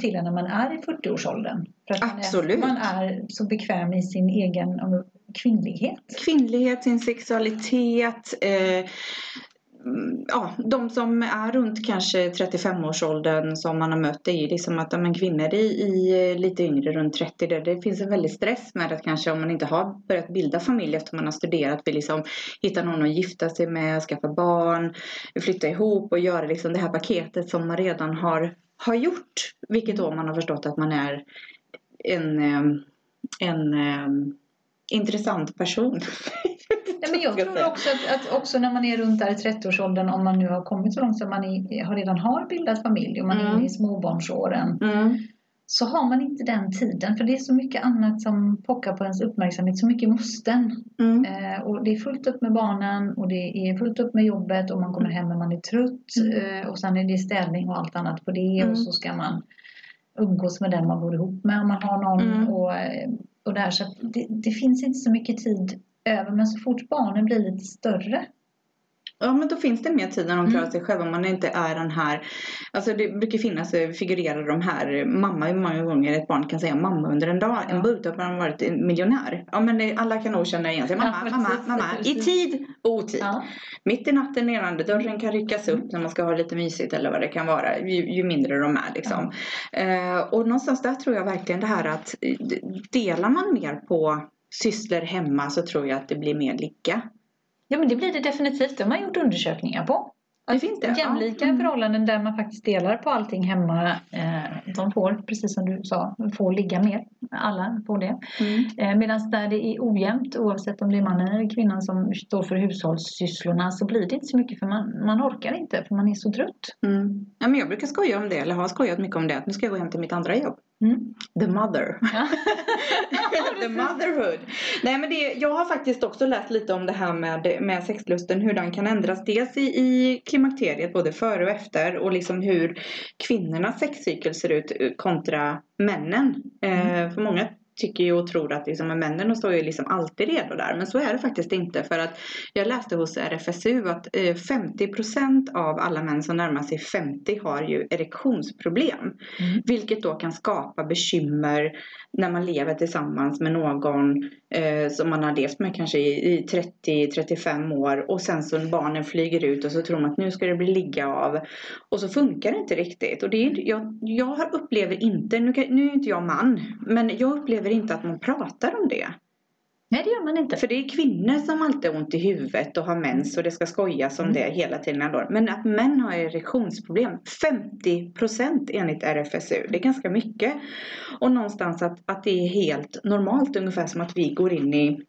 till när man är i 40-årsåldern. För att man är- Absolut. Man är så bekväm i sin egen kvinnlighet. kvinnlighet, sin sexualitet. Eh, Mm, ja, de som är runt kanske 35-årsåldern som man har mött det är ju liksom att ja, men kvinnor i, i lite yngre, runt 30, där det finns en väldig stress med att kanske om man inte har börjat bilda familj efter man har studerat, vill liksom hitta någon att gifta sig med, skaffa barn, flytta ihop och göra liksom det här paketet som man redan har, har gjort. Vilket då man har förstått att man är en, eh, en, en intressant person. Nej, men jag tror också att, att också när man är runt där i 30-årsåldern, om man nu har kommit så långt så man är, har redan har bildat familj och man är Mm. inne i småbarnsåren, Mm. så har man inte den tiden. För det är så mycket annat som pockar på ens uppmärksamhet, så mycket måsten. Mm. Eh, och det är fullt upp med barnen och det är fullt upp med jobbet och man kommer hem när man är trött. Mm. Eh, och sen är det städning och allt annat på det Mm. och så ska man umgås med den man bor ihop med om man har någon. Mm. Och, eh, och där, så det, det finns inte så mycket tid över men så fort barnen blir lite större Ja men då finns det mer tid när de klarar Mm. sig själva. Om man inte är den här. Alltså det brukar finnas, eh, figurera de här. Mamma hur många gånger ett barn kan säga mamma under en dag. En Ja. bud att man varit miljonär. Ja men det- alla kan nog känna igen sig. Mamma, Ja, mamma, mamma. I tid och otid. Ja. Mitt i natten innan dörren kan ryckas upp när man ska ha lite mysigt eller vad det kan vara. Ju, ju mindre de är liksom. Eh, och någonstans där tror jag verkligen det här att eh, delar man mer på sysslor hemma så tror jag att det blir mer ligga. ja men det blir det definitivt. Det har man gjort undersökningar på. Det finns det? Jämlika Ja. Mm. förhållanden där man faktiskt delar på allting hemma. Eh, de får, precis som du sa, får ligga mer. Alla får det. Mm. Eh, Medan där det är ojämnt, oavsett om det är mannen eller kvinnan som står för hushållssysslorna, så blir det inte så mycket för man, man orkar inte för man är så trött. Mm. Ja, men jag brukar skoja om det, eller har skojat mycket om det, att nu ska jag gå hem till mitt andra jobb. Mm. The mother. Ja. The motherhood. Nej men det, jag har faktiskt också läst lite om det här med, med sexlusten, hur den kan ändras. Dels i, i klimakteriet, både före och efter. Och liksom hur kvinnornas sexcykel ser ut eh, kontra männen. Eh, för många tycker ju och tror att liksom, männen de står ju liksom alltid redo där. Men så är det faktiskt inte. För att jag läste hos RFSU att eh, 50% av alla män som närmar sig 50 har ju erektionsproblem. Mm. Vilket då kan skapa bekymmer när man lever tillsammans med någon eh, som man har levt med kanske i, i 30-35 år och sen så barnen flyger ut och så tror man att nu ska det bli ligga av och så funkar det inte riktigt. Och det är, jag, jag upplever inte, nu, kan, nu är inte jag man, men jag upplever inte att man pratar om det. Nej, det gör man inte. För det är kvinnor som alltid har ont i huvudet och har mens och det ska skojas om Mm. det hela tiden. Ändå. Men att män har erektionsproblem, 50% enligt RFSU, det är ganska mycket. Och någonstans att, att det är helt normalt, ungefär som att vi går in i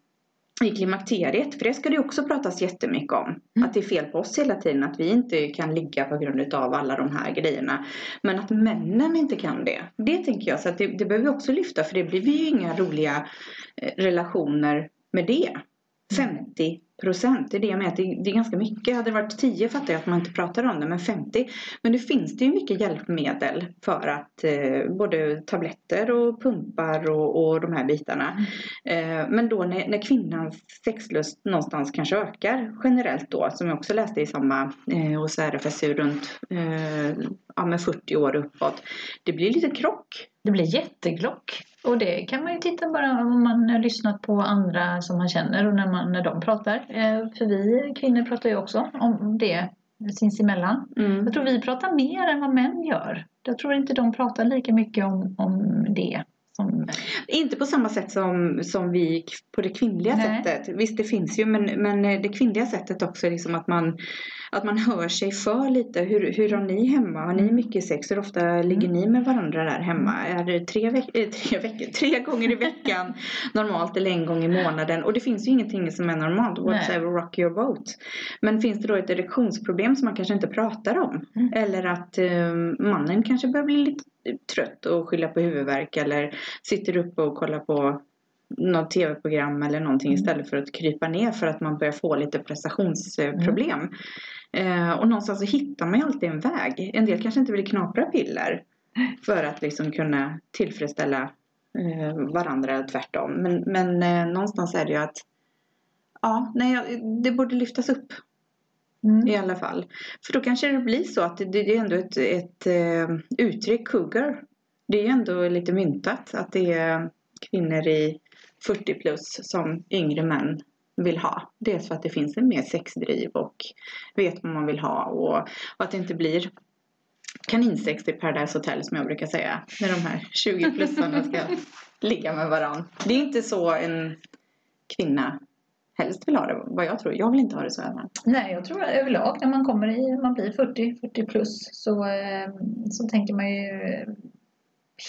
i klimakteriet, för det ska det också pratas jättemycket om. Mm. Att det är fel på oss hela tiden, att vi inte kan ligga på grund av alla de här grejerna. Men att männen inte kan det, det tänker jag, så att det, det behöver vi också lyfta, för det blir ju inga roliga eh, relationer med det. 50 procent, det är det jag menar, det, det är ganska mycket. Hade det varit 10 fattar jag att man inte pratar om det, men 50. Men nu finns det ju mycket hjälpmedel för att eh, både tabletter och pumpar och, och de här bitarna. Eh, men då när, när kvinnans sexlust någonstans kanske ökar generellt då, som jag också läste i samma eh, hos RFSU runt eh, ja, med 40 år uppåt. Det blir lite krock. Det blir jätteglock. Och det kan man ju titta bara om man har lyssnat på andra som man känner och när, man, när de pratar. Eh, För vi kvinnor pratar ju också om det sinsemellan. Mm. Jag tror vi pratar mer än vad män gör. Jag tror inte de pratar lika mycket om, om det. Som, Inte på samma sätt som, som vi på det kvinnliga Nej. sättet. Visst det finns ju men, men det kvinnliga sättet också är liksom att man, att man hör sig för lite. Hur, hur har ni hemma? Har ni mycket sex? Hur ofta ligger ni med varandra där hemma? Är det tre, veck eh, tre, veckor, tre gånger i veckan normalt eller en gång i månaden? Och det finns ju ingenting som är normalt. Whatever rock your boat. Men finns det då ett erektionsproblem som man kanske inte pratar om? Mm. Eller att eh, mannen kanske börjar bli lite trött och skylla på huvudvärk eller sitter uppe och kollar på något tv-program eller någonting Mm. istället för att krypa ner för att man börjar få lite prestationsproblem. Eh, och någonstans så hittar man ju alltid en väg. En del kanske inte vill knapra piller för att liksom kunna tillfredsställa eh, varandra eller tvärtom. Men, men eh, någonstans är det ju att ja, nej, det borde lyftas upp mm. i alla fall. För då kanske det blir så att det, det är ändå ett, ett eh, uttryck, cougar. Det är ju ändå lite myntat att det är kvinnor i 40 plus som yngre män vill ha. Dels för att det finns en mer sexdriv och vet vad man vill ha och, och att det inte blir kaninsex i Paradise Hotel som jag brukar säga. När de här 20-plussarna ska ligga med varann. Det är inte så en kvinna helst vill ha det, vad jag tror. Jag vill inte ha det så här. Nej, jag tror överlag när man kommer i, man blir 40, 40 plus så, eh, så tänker man ju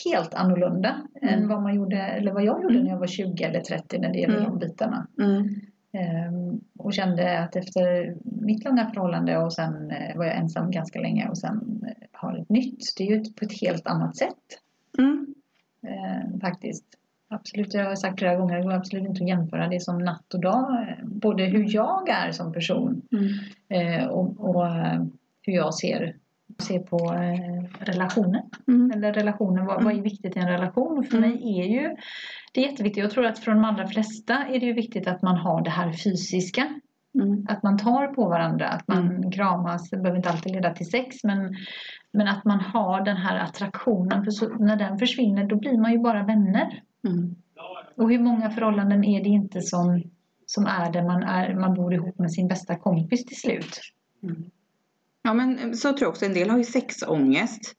helt annorlunda Mm. än vad man gjorde, eller vad jag gjorde Mm. när jag var 20 eller 30 när det gäller Mm. de bitarna. Mm. Ehm, och kände att efter mitt långa förhållande och sen eh, var jag ensam ganska länge och sen eh, har ett nytt. Det är ju ett- på ett helt annat sätt Mm. eh, faktiskt. Absolut, jag har sagt flera gånger, det går absolut inte att jämföra det som natt och dag. Både hur jag är som person Mm. eh, och, och eh, hur jag ser Se på eh, relationen. Mm. Eller relationen, vad, vad är viktigt i en relation? Och för Mm. mig är ju det är jätteviktigt. Jag tror att för de allra flesta är det ju viktigt att man har det här fysiska. Mm. Att man tar på varandra, att man kramas. Det behöver inte alltid leda till sex men, men att man har den här attraktionen. För så, när den försvinner då blir man ju bara vänner. Mm. Och hur många förhållanden är det inte som, som är där man, är, man bor ihop med sin bästa kompis till slut? Ja men så tror jag också. En del har ju sexångest.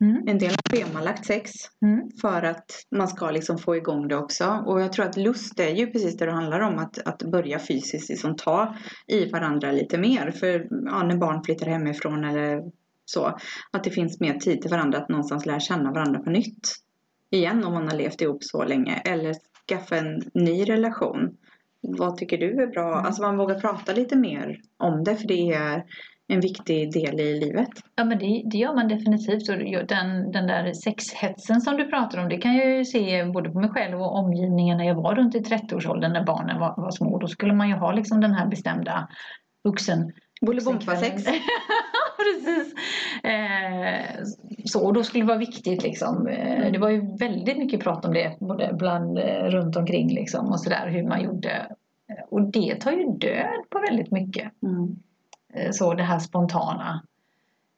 Mm. En del har schemalagt sex. Mm. För att man ska liksom få igång det också. Och jag tror att lust är ju precis det det handlar om. Att, att börja fysiskt liksom ta i varandra lite mer. För ja, när barn flyttar hemifrån eller så. Att det finns mer tid till varandra. Att någonstans lära känna varandra på nytt. Igen om man har levt ihop så länge. Eller skaffa en ny relation. Vad tycker du är bra? Mm. Alltså man vågar prata lite mer om det. För det är en viktig del i livet. Ja men det, det gör man definitivt. Och den, den där sexhetsen som du pratar om det kan jag ju se både på mig själv och omgivningen när jag var runt i 30-årsåldern när barnen var, var små. Då skulle man ju ha liksom den här bestämda vuxen Bolibompa-sex. Precis. Eh, så, och då skulle det vara viktigt liksom. Eh, det var ju väldigt mycket prat om det både bland, eh, runt omkring liksom och sådär hur man gjorde. Och det tar ju död på väldigt mycket. Mm. Eh, så det här spontana.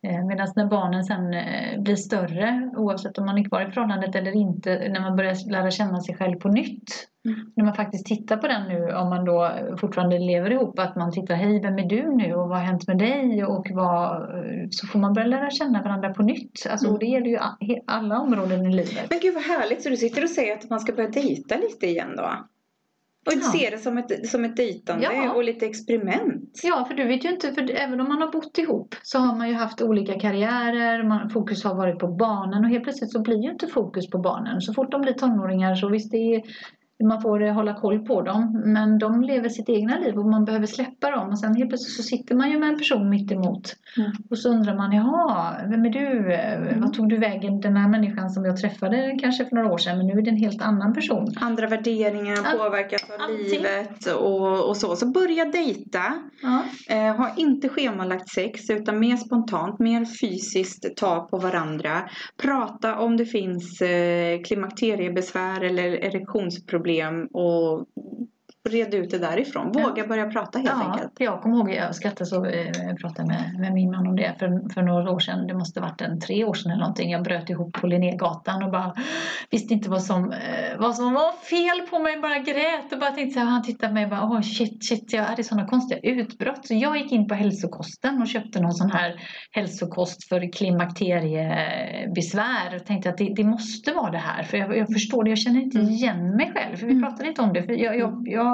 Medan när barnen sen eh, blir större, oavsett om man är kvar i förhållandet eller inte, när man börjar lära känna sig själv på nytt. Mm. När man faktiskt tittar på den nu, om man då fortfarande lever ihop, att man tittar, hej vem är du nu och vad har hänt med dig? Och vad, eh, så får man börja lära känna varandra på nytt. Alltså, Mm. och det gäller ju alla områden i livet. Men gud vad härligt, så du sitter och säger att man ska börja dejta lite igen då? Och Ja. se det som ett, som ett dejtande Ja. och lite experiment. Ja, för du vet ju inte, för även om man har bott ihop så har man ju haft olika karriärer, man, fokus har varit på barnen och helt plötsligt så blir ju inte fokus på barnen. Så fort de blir tonåringar så visst det är, man får hålla koll på dem men de lever sitt egna liv och man behöver släppa dem och sen helt plötsligt så sitter man ju med en person mitt emot Mm. och så undrar man jaha, vem är du? Mm. Vad tog du vägen den här människan som jag träffade kanske för några år sedan men nu är det en helt annan person. Andra värderingar påverkas av allting. livet och, och så. Så börja dejta. Ja. Eh, ha inte schemalagt sex utan mer spontant, mer fysiskt ta på varandra. Prata om det finns eh, klimakteriebesvär eller erektionsproblem problem och reda ut det därifrån. Våga börja prata helt ja, enkelt. Jag kommer ihåg, jag skrattade så, eh, jag pratade med, med min man om det för, för några år sedan. Det måste varit en tre år sedan eller någonting. Jag bröt ihop på Linnégatan och bara visste inte vad som, eh, vad som var fel på mig. Bara grät och bara tänkte så här, han tittade på mig och bara åh shit, shit, jag hade sådana konstiga utbrott. Så jag gick in på hälsokosten och köpte någon sån här hälsokost för klimakteriebesvär. Och tänkte att det, det måste vara det här. För jag, jag förstår det, jag känner inte Mm. igen mig själv. För vi Mm. pratade inte om det. För jag, jag, jag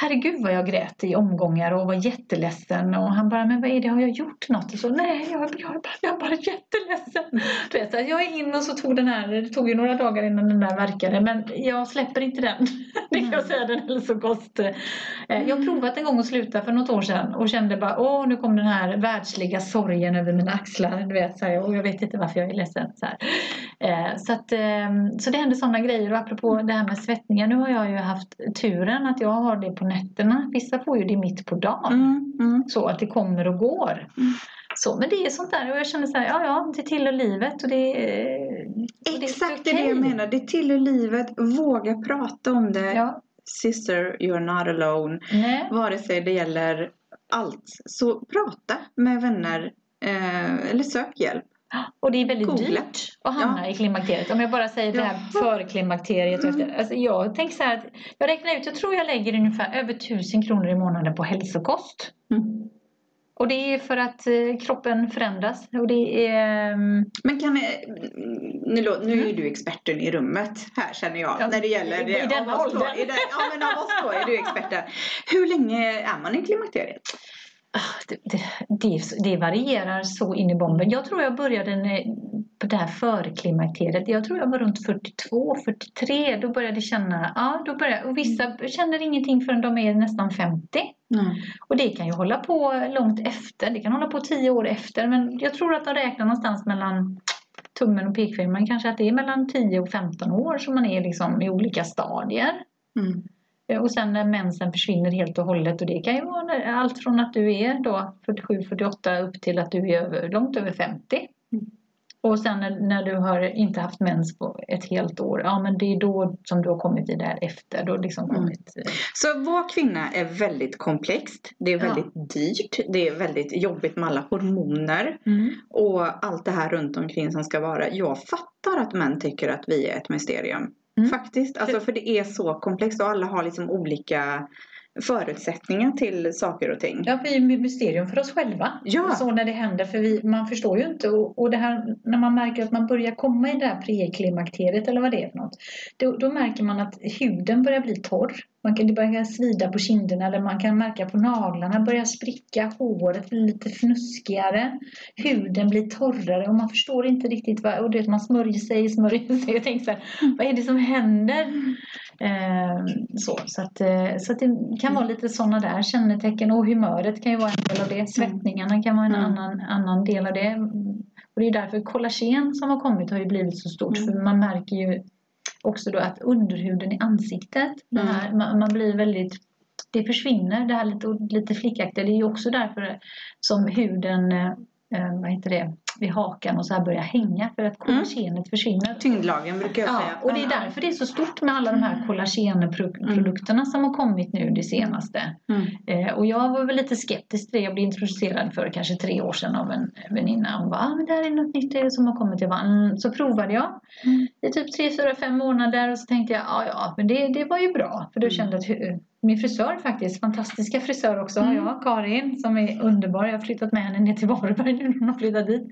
Herregud vad jag grät i omgångar och var jätteledsen och han bara, men vad är det, har jag gjort något? Och så, nej, jag, jag, jag, är bara, jag är bara jätteledsen. Du vet, så jag är in och så tog den här, det tog ju några dagar innan den där verkade, men jag släpper inte den. Det kan jag säga, den hälsokost. Eh, Jag har provat en gång att sluta för något år sedan och kände bara, åh, nu kom den här världsliga sorgen över mina axlar, du vet, så här, och jag vet inte varför jag är ledsen. Så, här. Eh, så, att, eh, så det händer sådana grejer och apropå det här med svettningar, nu har jag ju haft turen att jag har det på nätterna. Vissa får ju det mitt på dagen. Mm, mm. Så att det kommer och går. Mm. Så, men det är sånt där och jag känner så här, ja ja, det tillhör livet och det, är- och Exakt det är det jag menar. Det tillhör livet. Våga prata om det. Ja, Sister, you're not alone. nej. Vare sig det gäller allt. Så prata med vänner. Eh, eller sök hjälp. Och det är väldigt Googla. dyrt att hamna i klimakteriet. Om jag bara säger det här före klimakteriet. Mm. efter. Alltså jag tänker så här att jag räknar ut, jag tror jag lägger ungefär över tusen kronor i månaden på hälsokost. Mm. Och det är för att eh, kroppen förändras. Och det är... ehm, Men kan nu, nu är ju du experten i rummet här känner jag. Ja, när det gäller i- i denna åldern. Ja men av oss två är du experten. Hur länge är man i klimakteriet? Ah, Det, det, det, det varierar så in i bomben. Jag tror jag började när- på det här förklimakteriet. Jag tror jag var runt 42, 43. Då började jag känna, ja då började, och vissa känner ingenting förrän de är nästan 50. Och det kan ju hålla på långt efter. Det kan hålla på 10 år efter. Men jag tror att de räknar någonstans mellan tummen och pekfingret. Kanske att det är mellan 10 och 15 år som man är liksom i olika stadier. Mm. Eh, Och sen när mensen försvinner helt och hållet och det kan ju vara allt från att du är då 47-48 upp till att du är över, långt över 50. Mm. Och sen när, när du har inte haft mens på ett helt år, ja men det är då som du har kommit i därefter. Då liksom Mm. kommit, eh, Så vår kvinna är väldigt komplext. Det är Ja. väldigt dyrt. Det är väldigt jobbigt med alla hormoner. Och allt det här runt omkring som ska vara. Jag fattar att män tycker att vi är ett mysterium. Mm. Faktiskt. Alltså för det är så komplext och alla har liksom olika förutsättningar till saker och ting. Ja, vi är ett mysterium för oss själva. Ja. Så när det händer, för vi, man förstår ju inte. Och, och det här när man märker att man börjar komma i det här preklimakteriet eller vad det är för något. Då, då märker man att huden börjar bli torr. Man kan, det börjar svida på kinderna eller man kan märka på naglarna börjar spricka. Håret blir lite fnuskigare. Huden blir torrare och man förstår inte riktigt vad, och det, man smörjer sig, smörjer sig och tänker så här, vad är det som händer? Eh, så så, att, eh, så att det kan vara lite sådana där kännetecken och humöret kan ju vara en del av det. Svettningarna kan vara en Mm. annan, annan del av det. Och det är därför kollagen som har kommit har ju blivit så stort Mm. för man märker ju också då att underhuden i ansiktet, Mm. här, man, man blir väldigt det försvinner, det här lite, lite flickaktiga. Det är ju också därför som huden, eh, eh, vad heter det, vid hakan och så här börjar hänga för att kollagenet försvinner. Tyngdlagen brukar jag Ja, säga. och det är därför det är så stort med alla de här kollagenprodukterna som har kommit nu det senaste. Mm. Eh, och jag var väl lite skeptisk till det. Jag blev introducerad för kanske tre år sedan av en väninna. Hon bara, ah, men det här är något nytt som har kommit. Jag bara, mm. Så provade jag Mm. i typ tre, fyra, fem månader och så tänkte jag, ja ja, men det, det var ju bra. För då Mm. kände jag att min frisör faktiskt, fantastiska frisör också har Mm. jag, Karin, som är underbar. Jag har flyttat med henne ner till Varberg nu när hon har flyttat dit.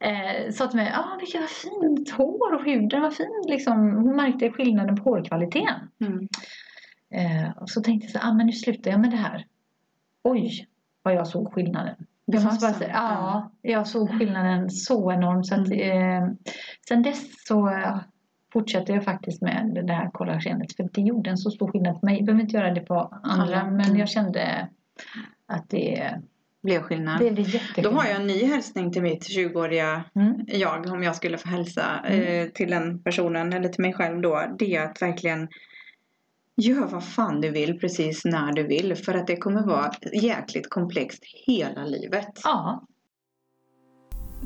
Eh, sa till mig, ah, vilket vad fint hår och huden var fin. Liksom, hon märkte skillnaden på hårkvaliteten. Mm. Eh, och så tänkte jag så ah, men nu slutar jag med det här. Oj, vad jag såg skillnaden. Jag måste bara säga, ja, jag såg skillnaden så enormt. Så att, Mm. eh, sen dess så eh, fortsätter jag faktiskt med det här kollagenet. För det gjorde en så stor skillnad för mig. Jag behöver inte göra det på andra. Alla. Men Mm. jag kände att det, Blev skillnad. det blev jätteskillnad. Då har jag en ny hälsning till mitt 20-åriga Mm. jag om jag skulle få hälsa Mm. eh, till den personen eller till mig själv då. Det är att verkligen gör vad fan du vill precis när du vill. För att det kommer vara jäkligt komplext hela livet. Ja,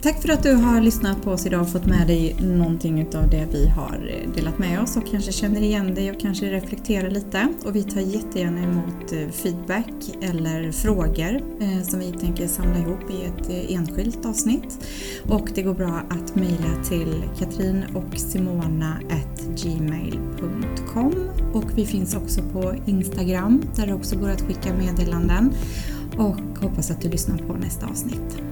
Tack för att du har lyssnat på oss idag och fått med dig någonting av det vi har delat med oss och kanske känner igen dig och kanske reflekterar lite. Och vi tar jättegärna emot eh, feedback eller frågor eh, som vi tänker samla ihop i ett eh, enskilt avsnitt. Och det går bra att mejla till katrin och simona gmail.com och vi finns också på Instagram där det också går att skicka meddelanden och hoppas att du lyssnar på nästa avsnitt.